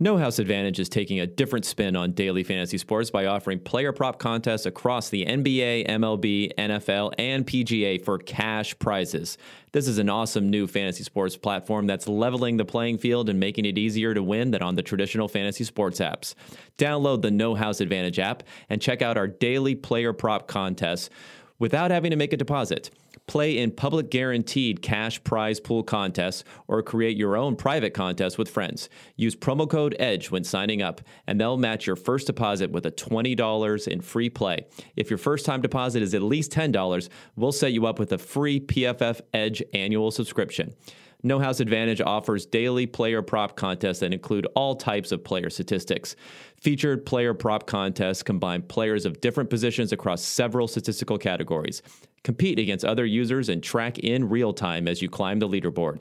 No House Advantage is taking a different spin on daily fantasy sports by offering player prop contests across the NBA, MLB, NFL, and PGA for cash prizes. This is an awesome new fantasy sports platform that's leveling the playing field and making it easier to win than on the traditional fantasy sports apps. Download the No House Advantage app and check out our daily player prop contests without having to make a deposit. Play in public guaranteed cash prize pool contests or create your own private contest with friends. Use promo code EDGE when signing up, and they'll match your first deposit with a $20 in free play. If your first time deposit is at least $10, we'll set you up with a free PFF Edge annual subscription. No House Advantage offers daily player prop contests that include all types of player statistics. Featured player prop contests combine players of different positions across several statistical categories. Compete against other users and track in real time as you climb the leaderboard.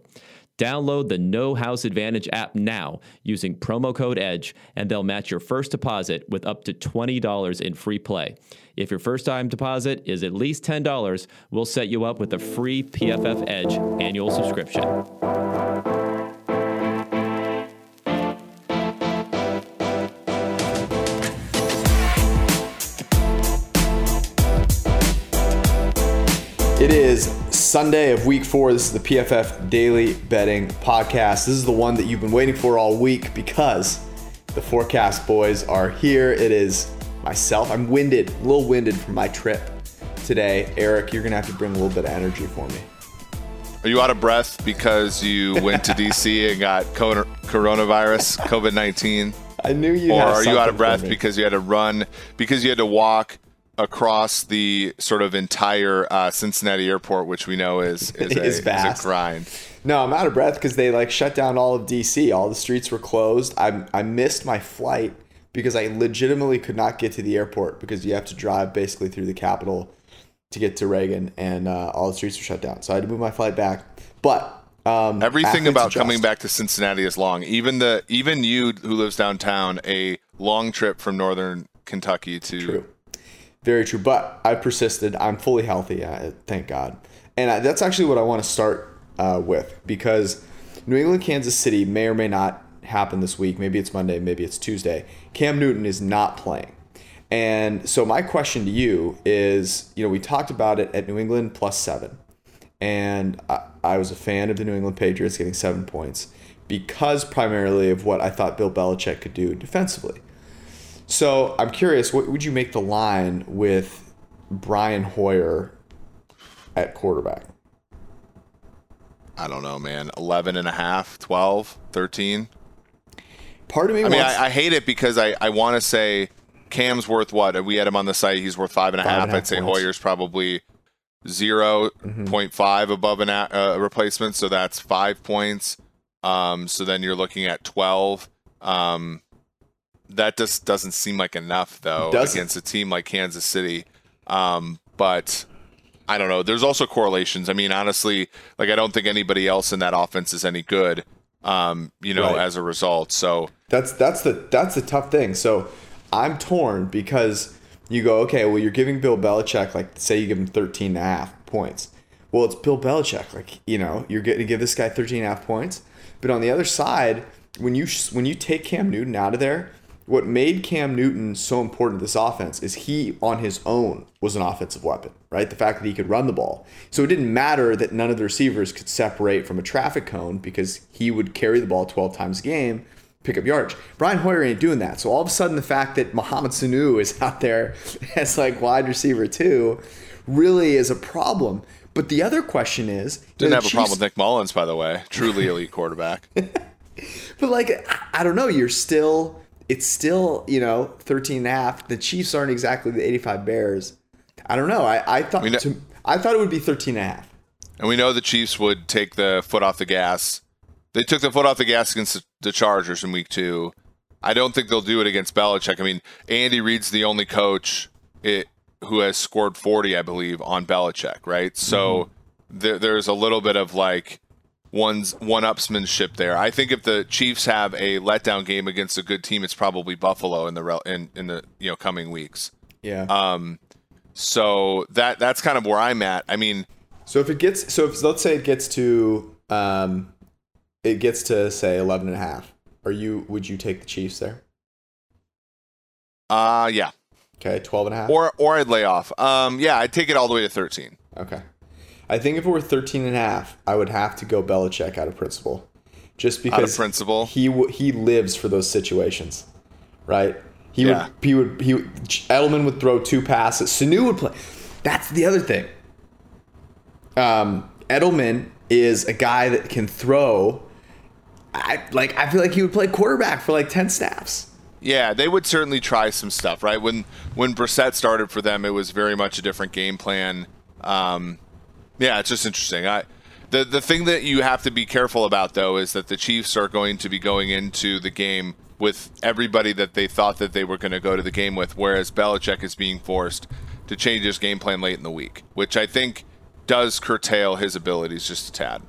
Download the No House Advantage app now using promo code EDGE, and they'll match your first deposit with up to $20 in free play. If your first time deposit is at least $10, we'll set you up with a free PFF Edge annual subscription. It is Sunday of week four. This is the PFF Daily Betting Podcast. This is the one that you've been waiting for all week because the forecast boys are here. It is myself. I'm winded, a little winded from my trip today. Eric, you're going to have to bring a little bit of energy for me. Are you out of breath because you went to DC and got coronavirus, COVID 19? I knew you. Or are you out of breath because you had to run, because you had to walk across the sort of entire uh, Cincinnati airport, which we know is is, a, is a grind. No, I'm out of breath because they like shut down all of DC. All the streets were closed. I I missed my flight because I legitimately could not get to the airport because you have to drive basically through the capital to get to Reagan, and uh, all the streets were shut down. So I had to move my flight back. But um, everything about adjust. coming back to Cincinnati is long. Even the even you who lives downtown, a long trip from northern Kentucky to True. Very true. But I persisted. I'm fully healthy. Thank God. And I, that's actually what I want to start uh, with because New England, Kansas City may or may not happen this week. Maybe it's Monday, maybe it's Tuesday. Cam Newton is not playing. And so my question to you is, you know, we talked about it at New England plus seven. And I, I was a fan of the New England Patriots getting seven points because primarily of what I thought Bill Belichick could do defensively. So I'm curious, what would you make the line with Brian Hoyer at quarterback? I don't know, man. 11 and a half, 12, 13. Part of me I wants... mean, I, I, hate it because I, I want to say Cam's worth what? We had him on the site. He's worth five and a half. I'd say points. Hoyer's probably 0 mm-hmm. 0.5 above an uh, replacement. So that's five points. Um, so then you're looking at 12. Um, that just doesn't seem like enough though doesn't. against a team like Kansas City. Um, but I don't know. There's also correlations. I mean, honestly, like I don't think anybody else in that offense is any good. Um, you know, right. as a result. So that's that's the that's the tough thing. So I'm torn because you go, okay, well, you're giving Bill Belichick like say you give him 13 and a half points. Well, it's Bill Belichick. Like, you know, you're going to give this guy 13 and a half points. But on the other side, when you when you take Cam Newton out of there, what made Cam Newton so important to this offense is he on his own was an offensive weapon, right? The fact that he could run the ball. So it didn't matter that none of the receivers could separate from a traffic cone because he would carry the ball 12 times a game, pick up yards. Brian Hoyer ain't doing that. So all of a sudden the fact that Mohamed Sanu is out there as like wide receiver too really is a problem. But the other question is didn't have Chiefs, a problem with Nick Mullens, by the way. Truly elite quarterback. but like I don't know, you're still it's still, you know, 13 and a half. The Chiefs aren't exactly the 85 Bears. I don't know. I, I thought to, I thought it would be 13 and a half. And we know the Chiefs would take the foot off the gas. They took the foot off the gas against the Chargers in week two. I don't think they'll do it against Belichick. I mean, Andy Reid's the only coach it, who has scored 40, I believe, on Belichick, right? So mm-hmm. there, there's a little bit of like, one's one upsmanship there. I think if the Chiefs have a letdown game against a good team, it's probably Buffalo in the in in the you know coming weeks. Yeah. Um. So that that's kind of where I'm at. I mean, so if it gets so if let's say it gets to um, it gets to say 11 and a half. Are you? Would you take the Chiefs there? Uh yeah. Okay, 12 and a half. Or or I'd lay off. Um yeah, I'd take it all the way to 13. Okay. I think if it were 13 and a half, I would have to go Belichick out of principle. Just because Out of principle. he he lives for those situations. Right? He Yeah. would he would he would, Edelman would throw two passes. Sanu would play. That's the other thing. Um Edelman is a guy that can throw I like I feel like he would play quarterback for like 10 snaps. Yeah, they would certainly try some stuff, right? When when Brissett started for them, it was very much a different game plan. Um, yeah, it's just interesting. I the the thing that you have to be careful about though is that the Chiefs are going to be going into the game with everybody that they thought that they were going to go to the game with, whereas Belichick is being forced to change his game plan late in the week, which I think does curtail his abilities just a tad.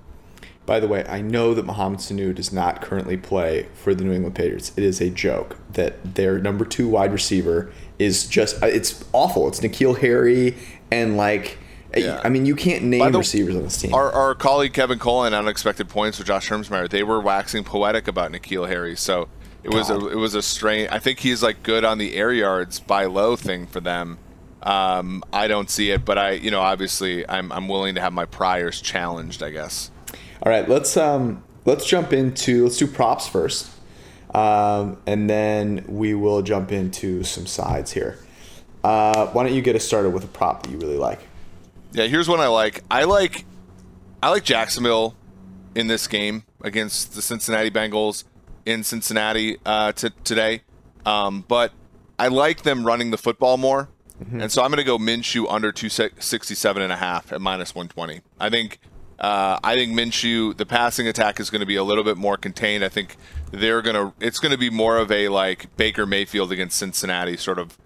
By the way, I know that Mohamed Sanu does not currently play for the New England Patriots. It is a joke that their number two wide receiver is just, it's awful. It's N'Keal Harry and like, Yeah. I mean, you can't name the- receivers on this team. Our, our colleague Kevin Cole and unexpected points with Josh Hermsmeyer, they were waxing poetic about N'Keal Harry. So it was a, it was a strain. I think he's like good on the air yards by low thing for them. Um, I don't see it, but I, you know, obviously I'm, I'm willing to have my priors challenged. I guess. All right, let's um let's jump into let's do props first, um, and then we will jump into some sides here. Uh, why don't you get us started with a prop that you really like? Yeah, here's what I like. I like I like Jacksonville in this game against the Cincinnati Bengals in Cincinnati uh, t- today. Um, but I like them running the football more. And so I'm going to go Minshew under 267 and a half at minus 120. I think uh, I think Minshew the passing attack is going to be a little bit more contained. I think they're going to it's going to be more of a like Baker Mayfield against Cincinnati sort of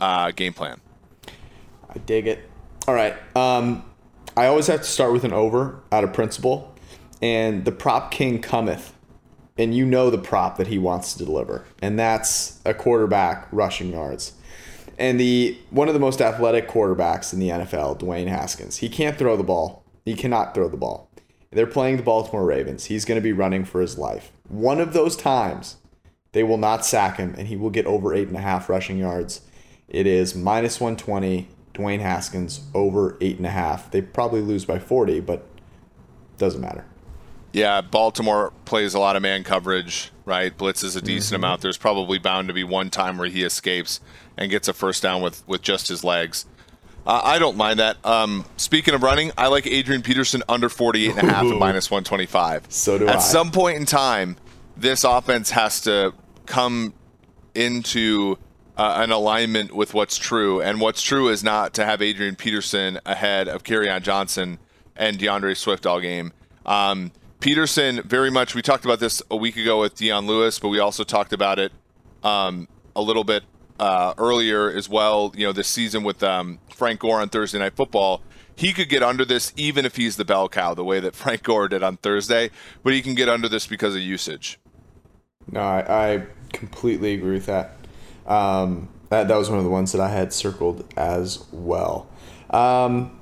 uh, game plan. I dig it. All right. Um, I always have to start with an over out of principle, and the prop king cometh, and you know the prop that he wants to deliver, and that's a quarterback rushing yards. And the one of the most athletic quarterbacks in the NFL, Dwayne Haskins, he can't throw the ball. He cannot throw the ball. They're playing the Baltimore Ravens. He's going to be running for his life. One of those times, they will not sack him, and he will get over eight and a half rushing yards. It is minus 120. Dwayne Haskins over eight and a half. They probably lose by 40, but doesn't matter. Yeah, Baltimore plays a lot of man coverage, right? Blitzes a decent amount. There's probably bound to be one time where he escapes and gets a first down with, with just his legs. Uh, I don't mind that. Um, speaking of running, I like Adrian Peterson under 48 and a half Ooh. minus 125. So do At I. At some point in time, this offense has to come into uh, an alignment with what's true. And what's true is not to have Adrian Peterson ahead of Kerryon Johnson and D'Andre Swift all game. Um, Peterson, very much, we talked about this a week ago with Dion Lewis, but we also talked about it um, a little bit uh, earlier as well, you know, this season with um, Frank Gore on Thursday Night Football. He could get under this even if he's the bell cow, the way that Frank Gore did on Thursday, but he can get under this because of usage. No, I, I completely agree with that. Um, that. That was one of the ones that I had circled as well. Um,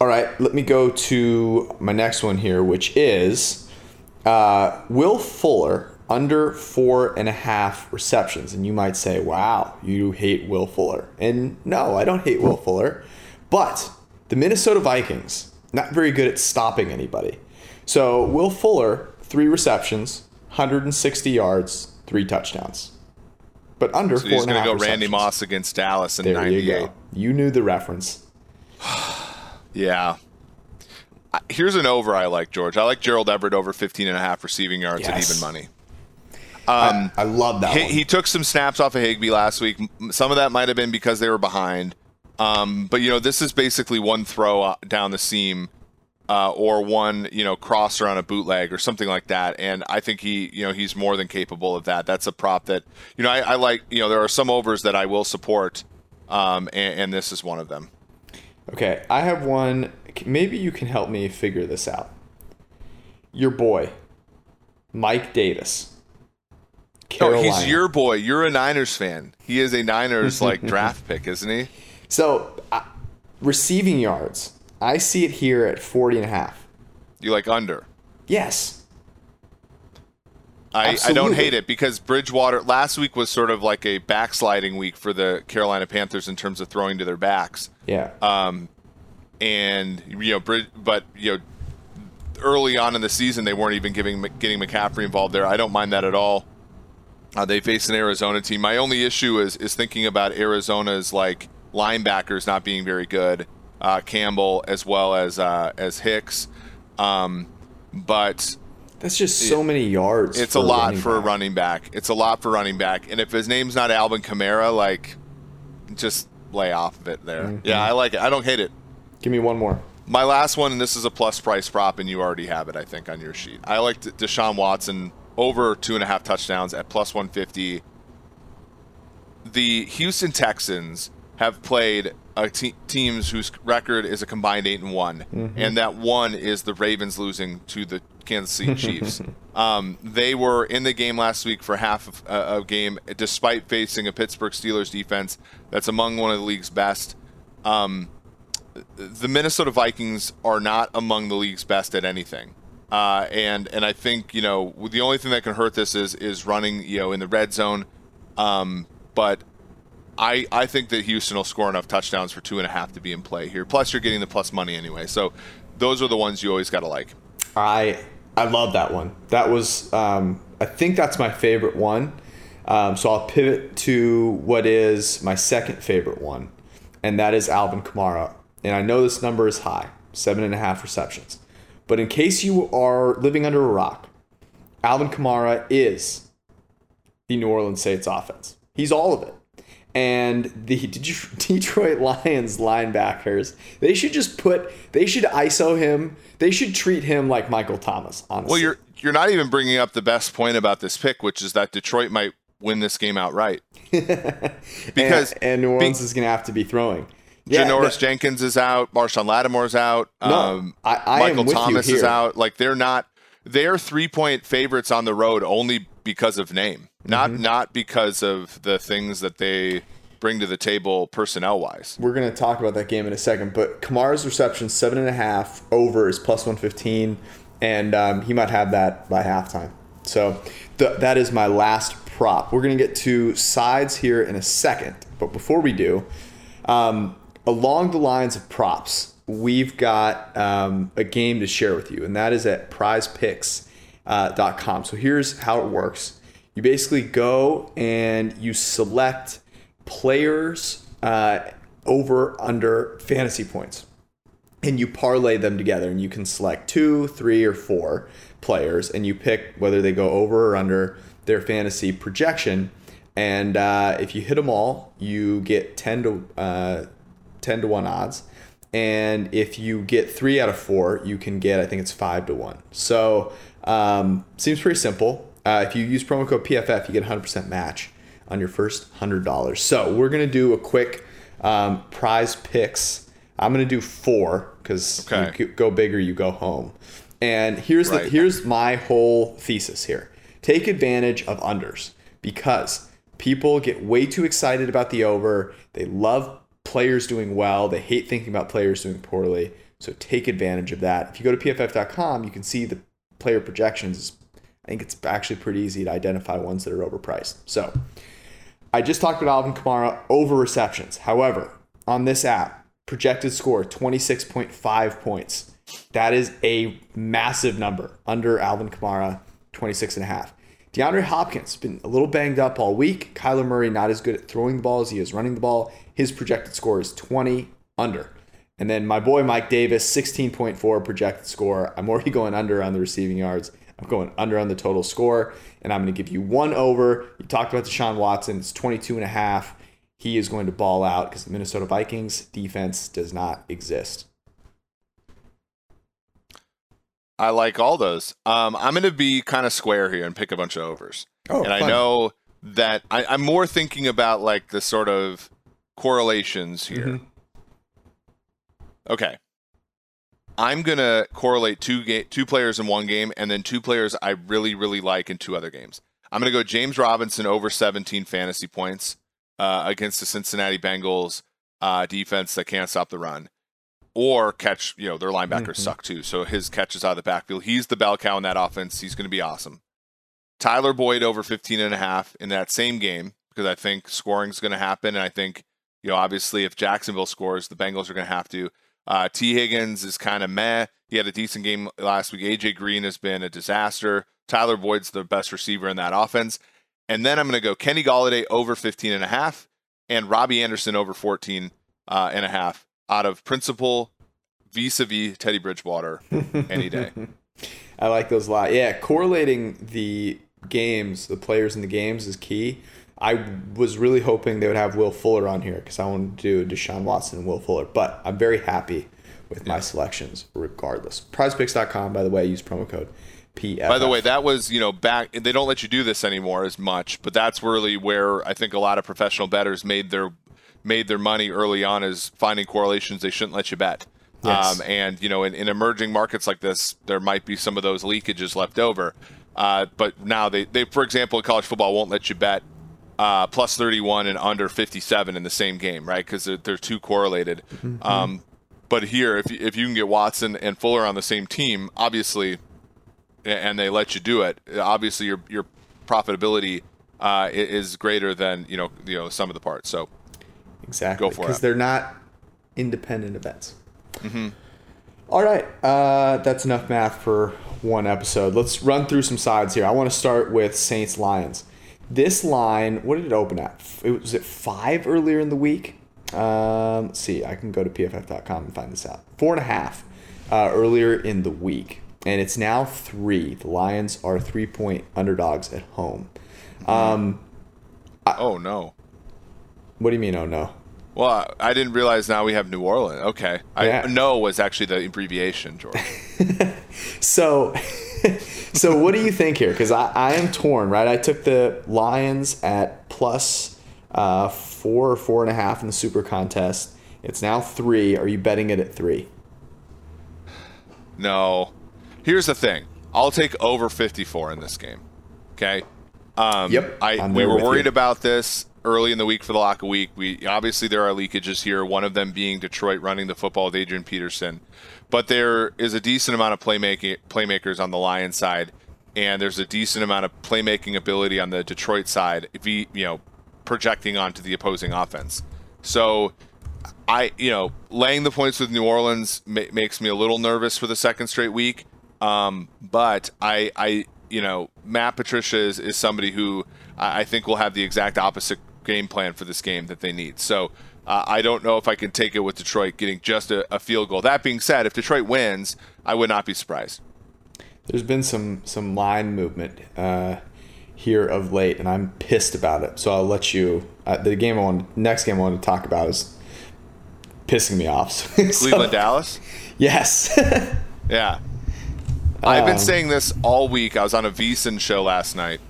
all right, let me go to my next one here, which is uh, Will Fuller under four and a half receptions. And you might say, wow, you hate Will Fuller. And no, I don't hate Will Fuller. But the Minnesota Vikings, not very good at stopping anybody. So Will Fuller, three receptions, 160 yards, three touchdowns. But under So four he's and a going to go Randy. Moss against Dallas in There 98. you go. You knew the reference. Yeah. Here's an over I like, George. I like Gerald Everett over 15 and a half receiving yards at even money. Um, I, I love that He, one. he took some snaps off of Higbee last week. Some of that might have been because they were behind. Um, but, you know, this is basically one throw uh, down the seam uh, or one, you know, crosser on a bootleg or something like that. And I think he, you know, he's more than capable of that. That's a prop that, you know, I, I like, you know, there are some overs that I will support. Um, and, and this is one of them. Okay, I have one. Maybe you can help me figure this out. Your boy, Mike Davis. No, he's your boy. You're a Niners fan. He is a Niners like draft pick, isn't he? So, uh, receiving yards. I see it here at 40 and a half. You like under. Yes. I, I don't hate it because Bridgewater last week was sort of like a backsliding week for the Carolina Panthers in terms of throwing to their backs. Yeah. Um, and you know, but you know, early on in the season they weren't even giving getting McCaffrey involved there. I don't mind that at all. Uh, they face an Arizona team. My only issue is is thinking about Arizona's like linebackers not being very good, uh, Campbell as well as uh, as Hicks. Um, but that's just so many yards. It's a lot for back. a running back. It's a lot for running back. And if his name's not Alvin Kamara, like, just lay off of it there. Mm-hmm. Yeah, I like it. I don't hate it. Give me one more. My last one, and this is a plus price prop, and you already have it, I think, on your sheet. I like Deshaun Watson over two and a half touchdowns at plus 150. The Houston Texans have played te- teams whose record is a combined eight and one, mm-hmm. and that one is the Ravens losing to the Kansas City Chiefs. um, they were in the game last week for half of uh, a game, despite facing a Pittsburgh Steelers defense that's among one of the league's best. Um, the Minnesota Vikings are not among the league's best at anything. Uh, and and I think you know the only thing that can hurt this is is running you know in the red zone. Um, but I I think that Houston will score enough touchdowns for two and a half to be in play here. Plus, you're getting the plus money anyway. So those are the ones you always got to like. I I love that one. That was um, I think that's my favorite one. Um, so I'll pivot to what is my second favorite one, and that is Alvin Kamara. And I know this number is high, seven and a half receptions. But in case you are living under a rock, Alvin Kamara is the New Orleans Saints offense. He's all of it. And the Detroit Lions linebackers, they should just put, they should ISO him. They should treat him like Michael Thomas, honestly. Well, you're you're not even bringing up the best point about this pick, which is that Detroit might win this game outright. because and, and New Orleans be, is going to have to be throwing. Yeah, Janoris Jenkins is out. Marshon Lattimore's out. No, um, I, I Michael Thomas is out. Like they're not. They're three point favorites on the road only because of name, not mm-hmm. not because of the things that they bring to the table personnel wise. We're going to talk about that game in a second, but Kamara's reception seven and a half over is plus one fifteen, and um, he might have that by halftime. So th- that is my last prop. We're going to get to sides here in a second, but before we do. Um, along the lines of props, we've got um, a game to share with you, and that is at prizepicks.com. Uh, so here's how it works you basically go and you select players uh, over under fantasy points and you parlay them together and you can select two three or four players and you pick whether they go over or under their fantasy projection and uh, if you hit them all you get 10 to uh, 10 to 1 odds. And if you get three out of four, you can get, I think it's five to one. So um, seems pretty simple. Uh, if you use promo code PFF, you get 100% match on your first $100. So we're going to do a quick um, prize picks. I'm going to do four because okay. you go bigger, you go home. And here's right. the here's my whole thesis here. Take advantage of unders because people get way too excited about the over. They love players doing well. They hate thinking about players doing poorly. So take advantage of that. If you go to pff.com, you can see the player projections. I think it's actually pretty easy to identify ones that are overpriced. So I just talked about Alvin Kamara over receptions. However, on this app, projected score 26.5 points. That is a massive number under Alvin Kamara, 26 and a half. DeAndre Hopkins been a little banged up all week. Kyler Murray not as good at throwing the ball as he is running the ball. His projected score is 20 under. And then my boy Mike Davis, 16.4 projected score. I'm already going under on the receiving yards. I'm going under on the total score. And I'm going to give you one over. You talked about Deshaun Watson. It's 22 and a half. He is going to ball out because the Minnesota Vikings defense does not exist. I like all those. Um, I'm going to be kind of square here and pick a bunch of overs. Oh, and fun. I know that I, I'm more thinking about like the sort of correlations here. Mm-hmm. Okay. I'm gonna correlate two ga- two players in one game, and then two players I really really like in two other games. I'm gonna go James Robinson over 17 fantasy points uh, against the Cincinnati Bengals uh, defense that can't stop the run, or catch. You know their linebackers mm-hmm. suck too, so his catches out of the backfield. He's the bell cow in that offense. He's gonna be awesome. Tyler Boyd over 15 and a half in that same game because I think scoring is going to happen. And I think, you know, obviously if Jacksonville scores, the Bengals are going to have to. Uh, Tee Higgins is kind of meh. He had a decent game last week. AJ Green has been a disaster. Tyler Boyd's the best receiver in that offense. And then I'm going to go Kenny Golladay over 15 and a half and Robbie Anderson over 14 uh, and a half out of principle vis-a-vis Teddy Bridgewater any day. I like those a lot. Yeah, correlating the games, the players in the games is key. I was really hoping they would have Will Fuller on here because I wanted to do Deshaun Watson and Will Fuller, but I'm very happy with my selections regardless. PrizePicks.com, by the way, use promo code PFF. By the way, that was, you know, back they don't let you do this anymore as much, but that's really where I think a lot of professional bettors made their made their money early on is finding correlations they shouldn't let you bet. Yes. Um, and you know, in, in, emerging markets like this, there might be some of those leakages left over. Uh, but now they, they, for example, in college football won't let you bet uh, plus 31 and under 57 in the same game, right? Because they're, they're, too correlated. Mm-hmm. Um, but here, if if you can get Watson and Fuller on the same team, obviously, and they let you do it, obviously your your profitability uh, is greater than you know you know some of the parts. So exactly go for it because they're not independent events. Mm-hmm. All right, uh, that's enough math for one episode. Let's run through some sides here. I want to start with Saints Lions. This line, what did it open at? It was it five earlier in the week. Um, let's see, I can go to pff.com and find this out. Four and a half uh, earlier in the week, and it's now three. The Lions are three point underdogs at home. Um, I, oh no! What do you mean? Oh no! Well, I didn't realize now we have New Orleans. Okay. Yeah. I know was actually the abbreviation, George. so so what do you think here? Because I, I am torn, right? I took the Lions at plus uh, four or four and a half in the super contest. It's now three. Are you betting it at three? No. Here's the thing. I'll take over 54 in this game. Okay. Um, yep. I we were worried you. about this early in the week for the lock of week. We obviously there are leakages here. One of them being Detroit running the football with Adrian Peterson, but there is a decent amount of playmaking playmakers on the Lions side, and there's a decent amount of playmaking ability on the Detroit side. If you you know projecting onto the opposing offense, so. I, you know, laying the points with New Orleans ma- makes me a little nervous for the second straight week. Um, but I, I, you know, Matt Patricia is, is somebody who I think will have the exact opposite game plan for this game that they need. So uh, I don't know if I can take it with Detroit getting just a, a, field goal. That being said, if Detroit wins, I would not be surprised. There's been some some line movement uh, here of late, and I'm pissed about it. So I'll let you. Uh, the game I want, next game I want to talk about is pissing me off. so, Cleveland Dallas. Yes. yeah. I've been um, saying this all week. I was on a VSiN show last night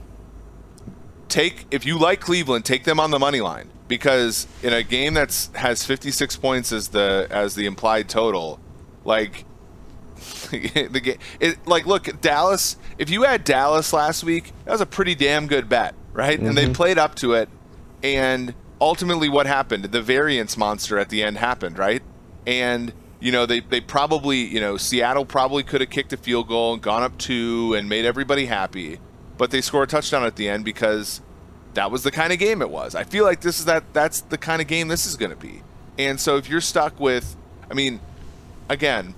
take if you like Cleveland, take them on the money line because in a game that's has 56 points as the as the implied total, like the game, it, like look Dallas. If you had Dallas last week, that was a pretty damn good bet, right? Mm-hmm. And they mm-hmm. played up to it, and ultimately, what happened? The variance monster at the end happened, right? And you know they, they probably you know Seattle probably could have kicked a field goal and gone up two and made everybody happy but they score a touchdown at the end because that was the kind of game it was. I feel like this is that that's the kind of game this is going to be. And so if you're stuck with, I mean, again,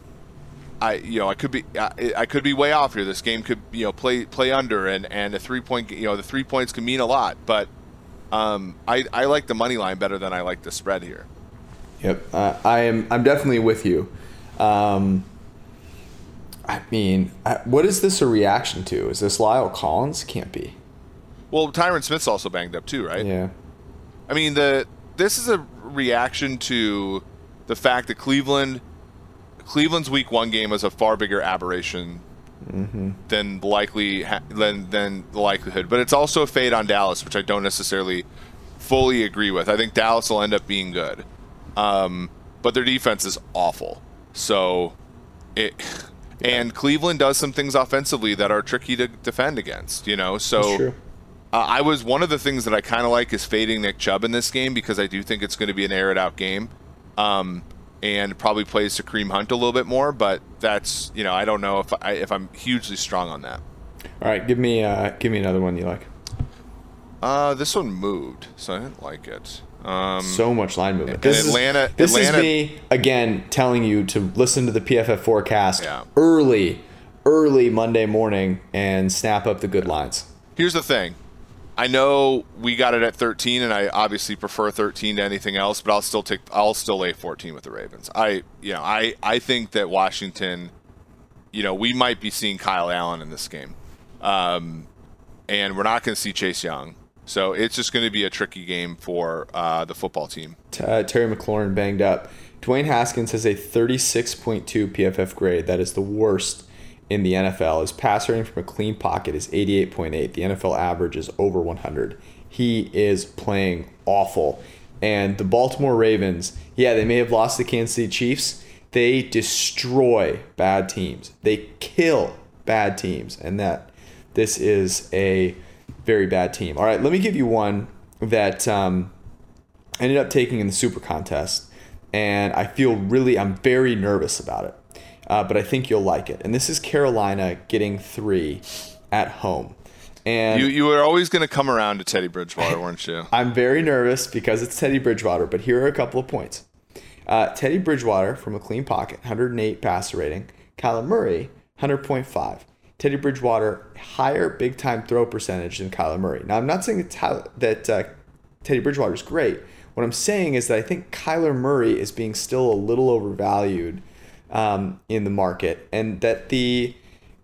I you know I could be I, I could be way off here. This game could you know play play under and and a three point you know the three points can mean a lot, but um, I I like the money line better than I like the spread here. Yep, uh, I am I'm definitely with you. Um, I mean, what is this a reaction to? Is this La'el Collins? Can't be. Well, Tyron Smith's also banged up too, right? Yeah. I mean, the this is a reaction to the fact that Cleveland Cleveland's Week One game was a far bigger aberration mm-hmm. than likely than than the likelihood. But it's also a fade on Dallas, which I don't necessarily fully agree with. I think Dallas will end up being good, um, but their defense is awful. So it and Cleveland does some things offensively that are tricky to defend against, you know? So uh, I was one of the things that I kind of like is fading Nick Chubb in this game because I do think it's going to be an air it out game. Um, and probably plays to Kareem Hunt a little bit more, but that's, you know, I don't know if I if I'm hugely strong on that. All right, give me uh, give me another one you like. Uh, this one moved, so I didn't like it. Um, so much line movement. This Atlanta. Is, this Atlanta, is me again telling you to listen to the PFF forecast Yeah. early, early Monday morning and snap up the good lines. Here's the thing. I know we got it at 13, and I obviously prefer 13 to anything else, but I'll still take. I'll still lay 14 with the Ravens. I, you know, I, I think that Washington, you know, we might be seeing Kyle Allen in this game, um, and we're not going to see Chase Young. So it's just going to be a tricky game for uh, the football team. Uh, Terry McLaurin banged up. Dwayne Haskins has a 36.2 PFF grade. That is the worst in the NFL. His pass rating from a clean pocket is 88.8. The NFL average is over 100. He is playing awful. And the Baltimore Ravens, yeah, they may have lost the Kansas City Chiefs. They destroy bad teams. They kill bad teams. And that this is a very bad team. All right, let me give you one that um, ended up taking in the super contest. And I feel really, I'm very nervous about it uh, but I think you'll like it. And this is Carolina getting three at home. And you you were always going to come around to Teddy Bridgewater, weren't you? I'm very nervous because it's Teddy Bridgewater, but here are a couple of points. Uh, Teddy Bridgewater from a clean pocket, 108 passer rating. Kyler Murray, 100.5. Teddy Bridgewater, higher big time throw percentage than Kyler Murray. Now, I'm not saying that, that uh, Teddy Bridgewater is great. What I'm saying is that I think Kyler Murray is being still a little overvalued um, in the market, and that the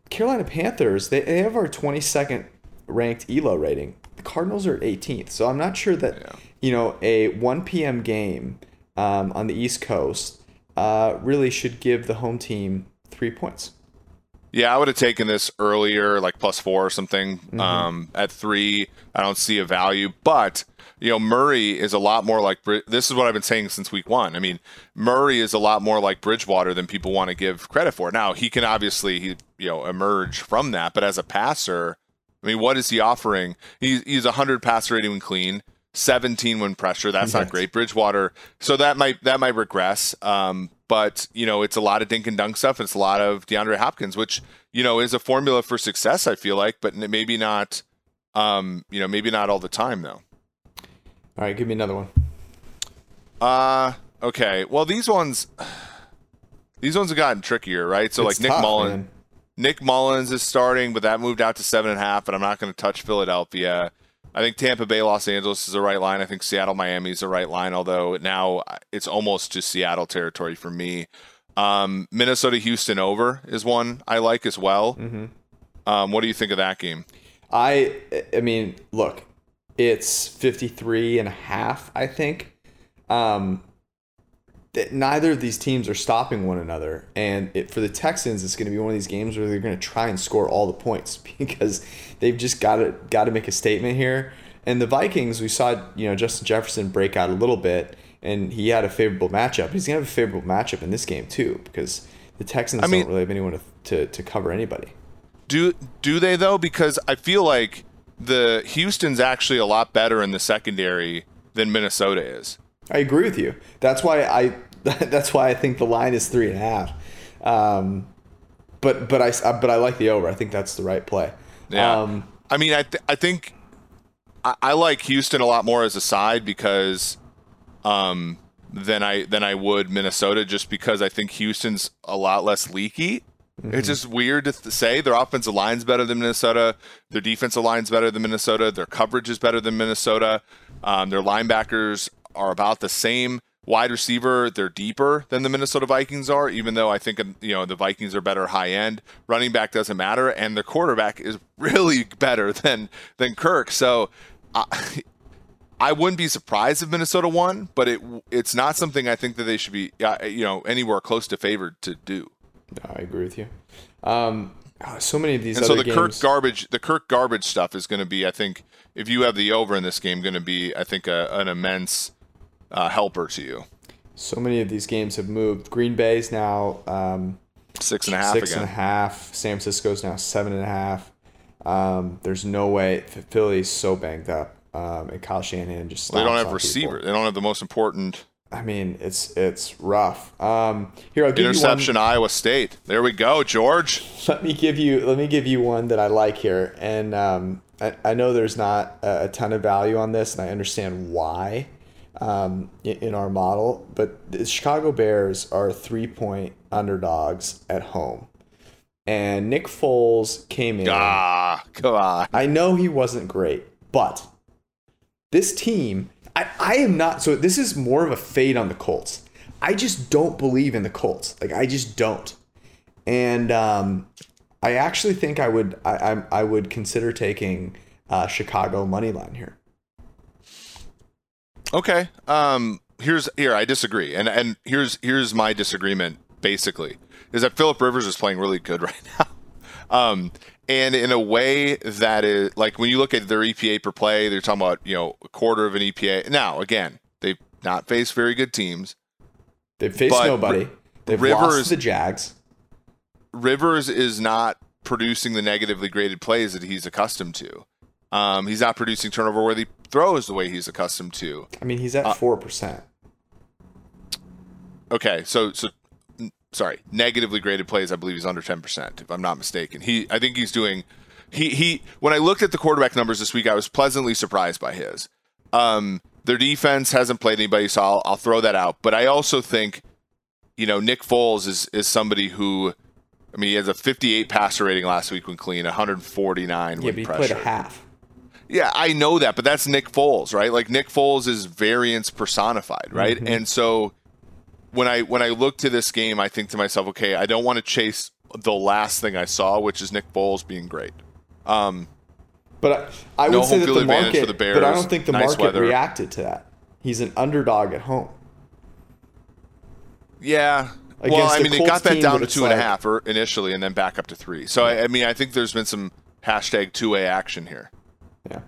Carolina Panthers they, they have our 22nd ranked ELO rating. The Cardinals are 18th, so I'm not sure that Yeah. you know a 1 p.m. game um, on the East Coast uh, really should give the home team three points. Yeah, I would have taken this earlier, like plus four or something. Um, at three, I don't see a value, but you know, Murray is a lot more like this is what I've been saying since week one. I mean, Murray is a lot more like Bridgewater than people want to give credit for. Now, he can obviously he you know emerge from that, but as a passer, I mean, what is he offering? He's he's a hundred passer rating when clean. 17 when pressure that's not Right. great bridgewater so that might that might regress um but you know it's a lot of dink and dunk stuff it's a lot of deandre hopkins which you know is a formula for success i feel like but maybe not um you know maybe not all the time though All right, give me another one. uh okay well these ones these ones have gotten trickier right so It's like nick tough, mullins man. Nick Mullens is starting, but that moved out to seven and a half. and I'm not going to touch Philadelphia. I think Tampa Bay, Los Angeles is the right line. I think Seattle, Miami is the right line. Although now it's almost to Seattle territory for me. Um, Minnesota, Houston over is one I like as well. Mm-hmm. Um, what do you think of that game? I I mean, look, it's 53 and a half, I think. Um that neither of these teams are stopping one another and it, for the Texans it's going to be one of these games where they're going to try and score all the points because they've just got to got to make a statement here. And the Vikings, we saw, you know, Justin Jefferson break out a little bit and he had a favorable matchup. He's going to have a favorable matchup in this game too because the Texans I mean- don't really have anyone to, to, to cover anybody. Do do they though? Because I feel like the Houston's actually a lot better in the secondary than Minnesota is. I agree with you. That's why I that's why I think the line is three and a half. Um, but but I but I like the over. I think that's the right play. Yeah. Um, I mean, I th- I think I-, I like Houston a lot more as a side because um than I than I would Minnesota just because I think Houston's a lot less leaky. It's just weird to th- say their offensive line's better than Minnesota. Their defensive line's better than Minnesota. Their coverage is better than Minnesota. Um, their linebackers are about the same. Wide receiver, they're deeper than the Minnesota Vikings are, even though I think you know the Vikings are better high end. Running back doesn't matter, and the quarterback is really better than than Kirk. So I, I wouldn't be surprised if Minnesota won, but it it's not something I think that they should be uh, you know anywhere close to favored to do. I agree with you. Um, oh, so many of these And other so the games. Kirk garbage, the Kirk garbage stuff is going to be, I think, if you have the over in this game, going to be, I think, a, an immense uh, helper to you. so many of these games have moved. Green Bay's now um, Six and a half six again. and a half. San Francisco's now seven and a half. Um, there's no way Philly's so banged up, um, and Kyle Shanahan just They don't have on receiver. people. They don't have the most important I mean, it's it's rough. Um, here, I'll give interception you one. Iowa State. There we go, George. Let me give you let me give you one that I like here, and um, I, I know there's not a, a ton of value on this, and I understand why um, in, our model, but the Chicago Bears are three point underdogs at home, and Nick Foles came in. Ah, come on. I know he wasn't great, but this team, I, I am not. So this is more of a fade on the Colts. I just don't believe in the Colts. Like I just don't. And um, I actually think I would. I I, I would consider taking uh, Chicago money line here. Okay. Um. Here's here. I disagree, and and here's here's my disagreement. Basically, is that Philip Rivers is playing really good right now. Um, and in a way that is like when you look at their EPA per play, they're talking about you know a quarter of an EPA. Now, again, they've not faced very good teams. They've faced nobody. They've Rivers- lost the Jags. Rivers is not producing the negatively graded plays that he's accustomed to. Um, he's not producing turnover worthy throws the way he's accustomed to. I mean, he's Uh, at four percent. Okay, so so sorry, negatively graded plays. I believe he's under ten percent, if I'm not mistaken. He, I think he's doing. He he. When I looked at the quarterback numbers this week, I was pleasantly surprised by his. Um, their defense hasn't played anybody, so I'll, I'll throw that out. But I also think, you know, Nick Foles is is somebody who, I mean, he has a 58 passer rating last week when clean, 149 Yeah, when he pressure. played a half. Yeah, I know that, but that's Nick Foles, right? Like Nick Foles is variance personified, right? Mm-hmm. And so when I when I look to this game, I think to myself, okay, I don't want to chase the last thing I saw, which is Nick Foles being great. Um, But I, I No would say that the market, the but I don't think the nice market weather. reacted to that. He's an underdog at home. yeah. well, I mean, they got that down to two and a half initially, and then back up to three. So I, I mean, I think there's been some hashtag two way action here. Yeah.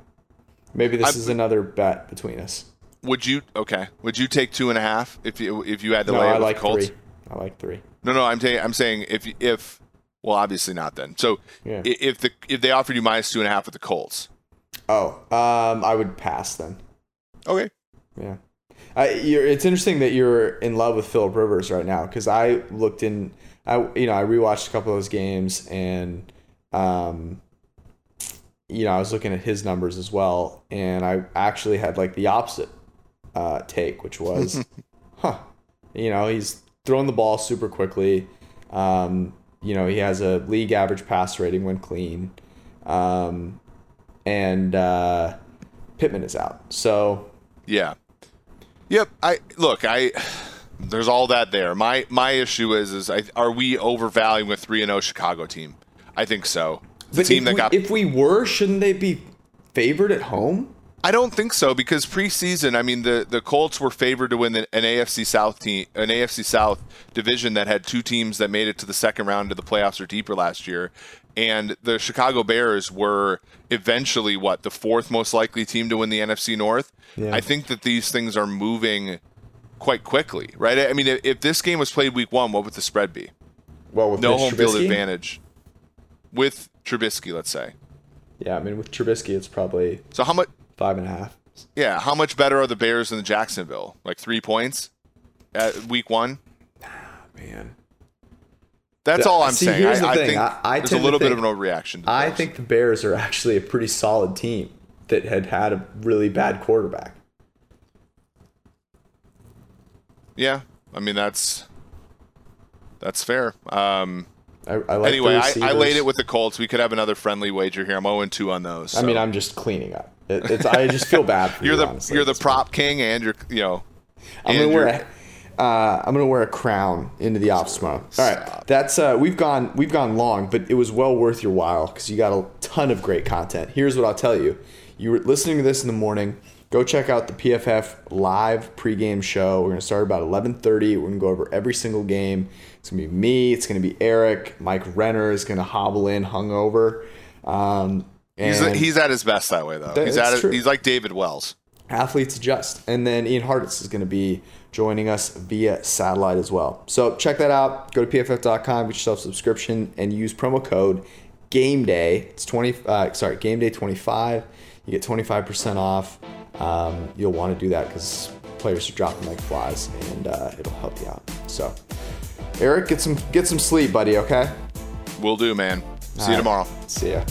Maybe this I- is another bet between us. Would you okay? Would you take two and a half if you if you had to No, lay I like the Colts? three. I like three. No, no, I'm saying I'm saying if if well, obviously not then. So Yeah. if the if they offered you minus two and a half with the Colts, Oh, um, I would pass then. okay, Yeah. I, you're, it's interesting that you're in love with Philip Rivers right now because I looked in, I you know I rewatched a couple of those games and, um, you know I was looking at his numbers as well and I actually had like the opposite uh, take which was, huh, you know he's throwing the ball super quickly, um, you know he has a league average pass rating when clean, um, and uh, Pittman is out so. yeah, yep. I look, I there's all that there. My my issue is is I, are we overvaluing a three and zero Chicago team? I think so. But team if that we, got if we were, shouldn't they be favored at home? I don't think so because preseason, I mean, the, the Colts were favored to win an AFC South team, an AFC South division that had two teams that made it to the second round of the playoffs or deeper last year, and the Chicago Bears were eventually what the fourth most likely team to win the NFC North. Yeah. I think that these things are moving quite quickly, right? I mean, if, this game was played week one, what would the spread be? Well, with No Mitch home field advantage with Trubisky, let's say. Yeah, I mean with Trubisky, it's probably So how much? five and a half. Yeah, how much better are the Bears than the Jacksonville? Like three points at week one. Man, That's all I'm see, saying. here's the I, I thing. think I- I there's a little bit think- of an overreaction. to I think the Bears are actually a pretty solid team that had had a really bad quarterback. Yeah, I mean that's that's fair. Um, I, I like anyway, I, I laid it with the Colts. We could have another friendly wager here. I'm 0 2 on those. I mean. I'm just cleaning up. It, it's I just feel bad for you're you. the honestly, you're the prop king, and you're you know. I'm gonna wear a, uh, I'm gonna wear a crown into the office tomorrow. All right, that's uh, we've gone we've gone long, but it was well worth your while because you got a ton of great content. Here's what I'll tell you: you were listening to this in the morning. Go check out the PFF live pregame show. We're gonna start about 11:30. We're gonna go over every single game. It's gonna be me. It's gonna be Eric. Mike Renner is gonna hobble in hungover. Um, He's he's at his best that way though. That- he's at true. he's like David Wells. athletes adjust. And then Ian Hartitz is going to be joining us via satellite as well. So check that out. Go to pff.com, get yourself a subscription, and use promo code Game Day. It's twenty. Uh, sorry, Game Day twenty five. You get twenty five percent off. Um, you'll want to do that because players are dropping like flies, and uh, it'll help you out. So, Eric, get some get some sleep, buddy. Okay. Will do, man. See you tomorrow. See ya.